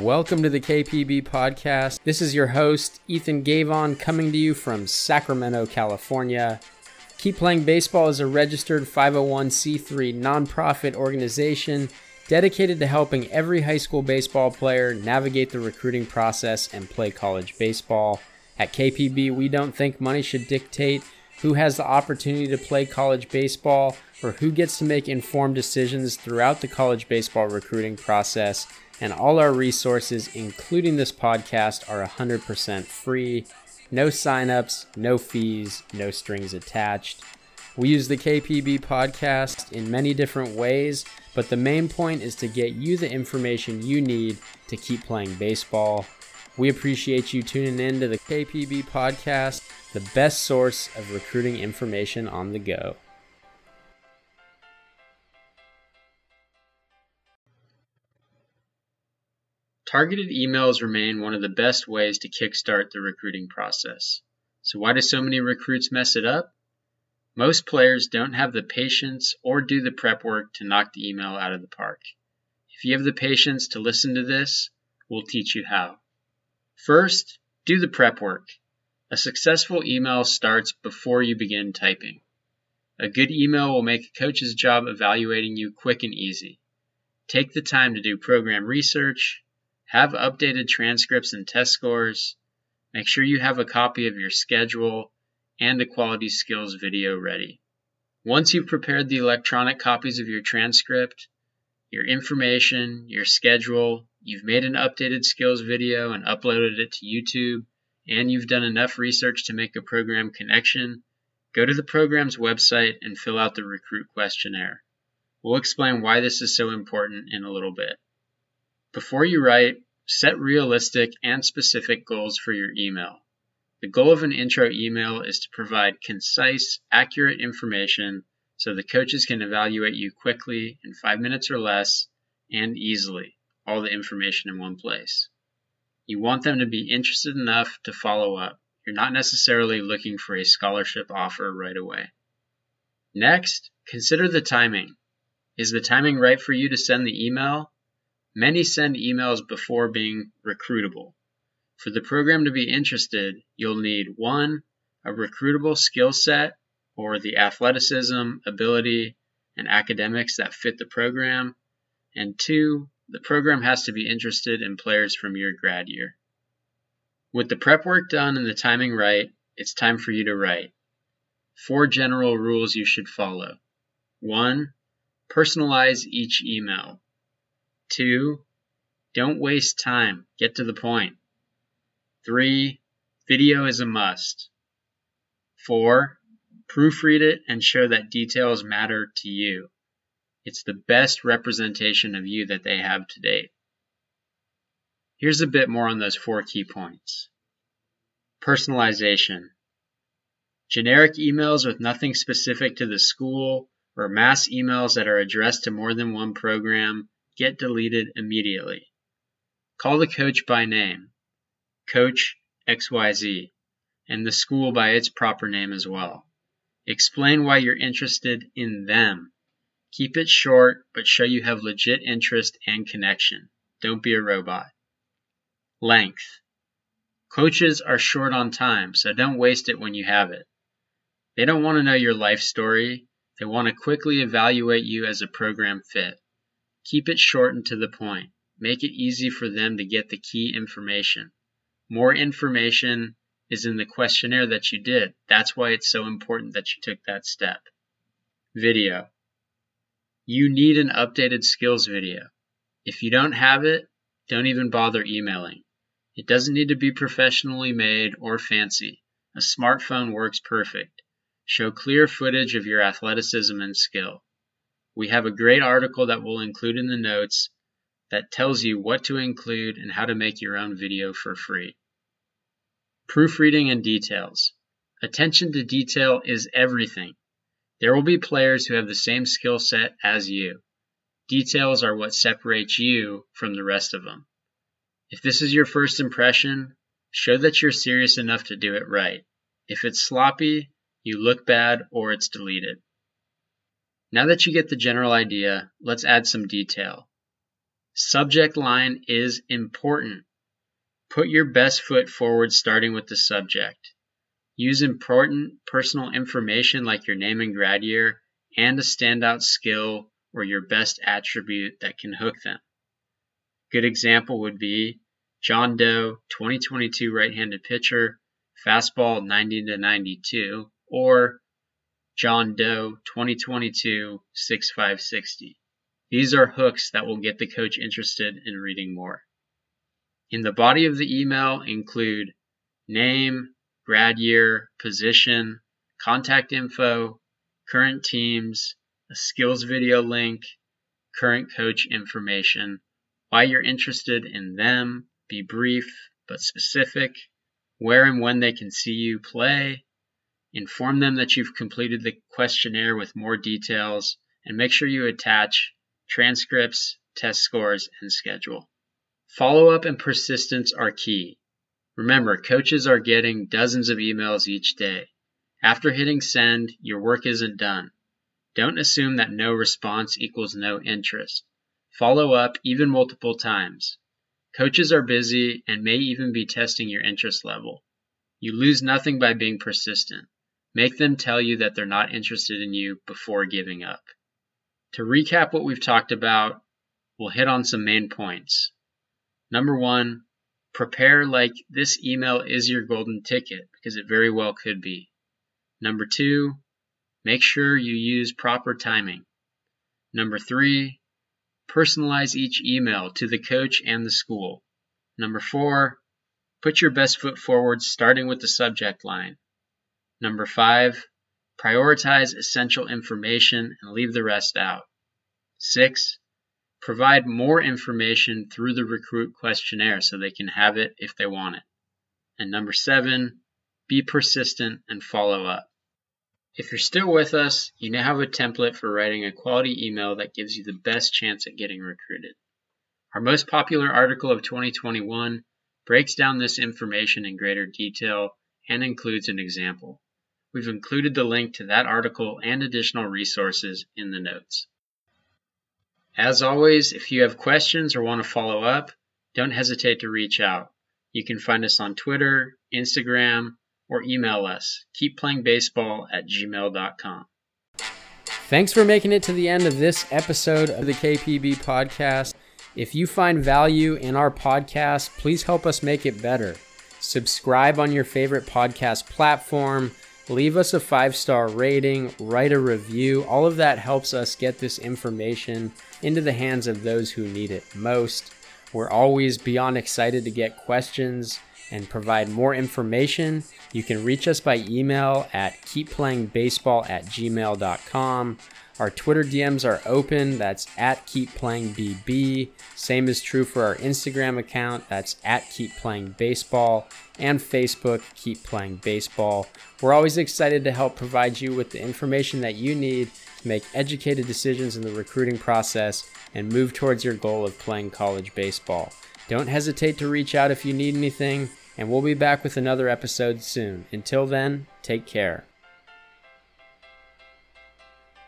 Welcome to the KPB podcast. This is your host, Ethan Gavon, coming to you from Sacramento, California. Keep Playing Baseball is a registered 501c3 nonprofit organization dedicated to helping every high school baseball player navigate the recruiting process and play college baseball. At KPB, we don't think money should dictate who has the opportunity to play college baseball or who gets to make informed decisions throughout the college baseball recruiting process. And all our resources, including this podcast, are 100% free. No signups, no fees, no strings attached. We use the KPB podcast in many different ways, but the main point is to get you the information you need to keep playing baseball. We appreciate you tuning in to the KPB podcast, the best source of recruiting information on the go. Targeted emails remain one of the best ways to kickstart the recruiting process. So, why do so many recruits mess it up? Most players don't have the patience or do the prep work to knock the email out of the park. If you have the patience to listen to this, we'll teach you how. First, do the prep work. A successful email starts before you begin typing. A good email will make a coach's job evaluating you quick and easy. Take the time to do program research, have updated transcripts and test scores, make sure you have a copy of your schedule and a quality skills video ready. Once you've prepared the electronic copies of your transcript, your information, your schedule, you've made an updated skills video and uploaded it to YouTube, and you've done enough research to make a program connection, go to the program's website and fill out the recruit questionnaire. We'll explain why this is so important in a little bit. Before you write, set realistic and specific goals for your email. The goal of an intro email is to provide concise, accurate information so the coaches can evaluate you quickly in five minutes or less and easily, all the information in one place. You want them to be interested enough to follow up. You're not necessarily looking for a scholarship offer right away. Next, consider the timing. Is the timing right for you to send the email? Many send emails before being recruitable. For the program to be interested, you'll need one, a recruitable skill set or the athleticism, ability, and academics that fit the program, and two, the program has to be interested in players from your grad year. With the prep work done and the timing right, it's time for you to write. Four general rules you should follow. 1. Personalize each email. 2. Don't waste time. Get to the point. 3. Video is a must. 4. Proofread it and show that details matter to you. It's the best representation of you that they have to date. Here's a bit more on those four key points. Personalization. Generic emails with nothing specific to the school or mass emails that are addressed to more than one program get deleted immediately. Call the coach by name. Coach XYZ, and the school by its proper name as well. Explain why you're interested in them. Keep it short, but show you have legit interest and connection. Don't be a robot. Length. Coaches are short on time, so don't waste it when you have it. They don't want to know your life story. They want to quickly evaluate you as a program fit. Keep it short and to the point. Make it easy for them to get the key information. More information is in the questionnaire that you did. That's why it's so important that you took that step. Video. You need an updated skills video. If you don't have it, don't even bother emailing. It doesn't need to be professionally made or fancy. A smartphone works perfect. Show clear footage of your athleticism and skill. We have a great article that we'll include in the notes that tells you what to include and how to make your own video for free. Proofreading and details. Attention to detail is everything. There will be players who have the same skill set as you. Details are what separates you from the rest of them. If this is your first impression, show that you're serious enough to do it right. If it's sloppy, you look bad or it's deleted. Now that you get the general idea, let's add some detail. Subject line is important. Put your best foot forward starting with the subject. Use important personal information like your name and grad year and a standout skill or your best attribute that can hook them. Good example would be John Doe, 2022 right-handed pitcher, fastball 90 to 92, or John Doe, 2022 6560. These are hooks that will get the coach interested in reading more. In the body of the email include name, grad year, position, contact info, current teams, a skills video link, current coach information, why you're interested in them, be brief but specific, where and when they can see you play, inform them that you've completed the questionnaire with more details, and make sure you attach transcripts, test scores, and schedule. Follow up and persistence are key. Remember, coaches are getting dozens of emails each day. After hitting send, your work isn't done. Don't assume that no response equals no interest. Follow up even multiple times. Coaches are busy and may even be testing your interest level. You lose nothing by being persistent. Make them tell you that they're not interested in you before giving up. To recap what we've talked about, we'll hit on some main points. Number one, prepare like this email is your golden ticket because it very well could be. Number two, make sure you use proper timing. Number three, personalize each email to the coach and the school. Number four, put your best foot forward starting with the subject line. Number five, prioritize essential information and leave the rest out. Six, Provide more information through the recruit questionnaire so they can have it if they want it. And number seven, be persistent and follow up. If you're still with us, you now have a template for writing a quality email that gives you the best chance at getting recruited. Our most popular article of 2021 breaks down this information in greater detail and includes an example. We've included the link to that article and additional resources in the notes. As always, if you have questions or want to follow up, don't hesitate to reach out. You can find us on Twitter, Instagram, or email us Keep playing baseball at gmail.com. Thanks for making it to the end of this episode of the KPB podcast. If you find value in our podcast, please help us make it better. Subscribe on your favorite podcast platform leave us a five star rating, write a review. All of that helps us get this information into the hands of those who need it most. We're always beyond excited to get questions and provide more information. You can reach us by email at keepplayingbaseball at gmail.com. Our Twitter DMs are open. That's at keepplayingbb. Same is true for our Instagram account. That's at keepplayingbaseball and Facebook Keep Playing Baseball. We're always excited to help provide you with the information that you need to make educated decisions in the recruiting process and move towards your goal of playing college baseball. Don't hesitate to reach out if you need anything, and we'll be back with another episode soon. Until then, take care.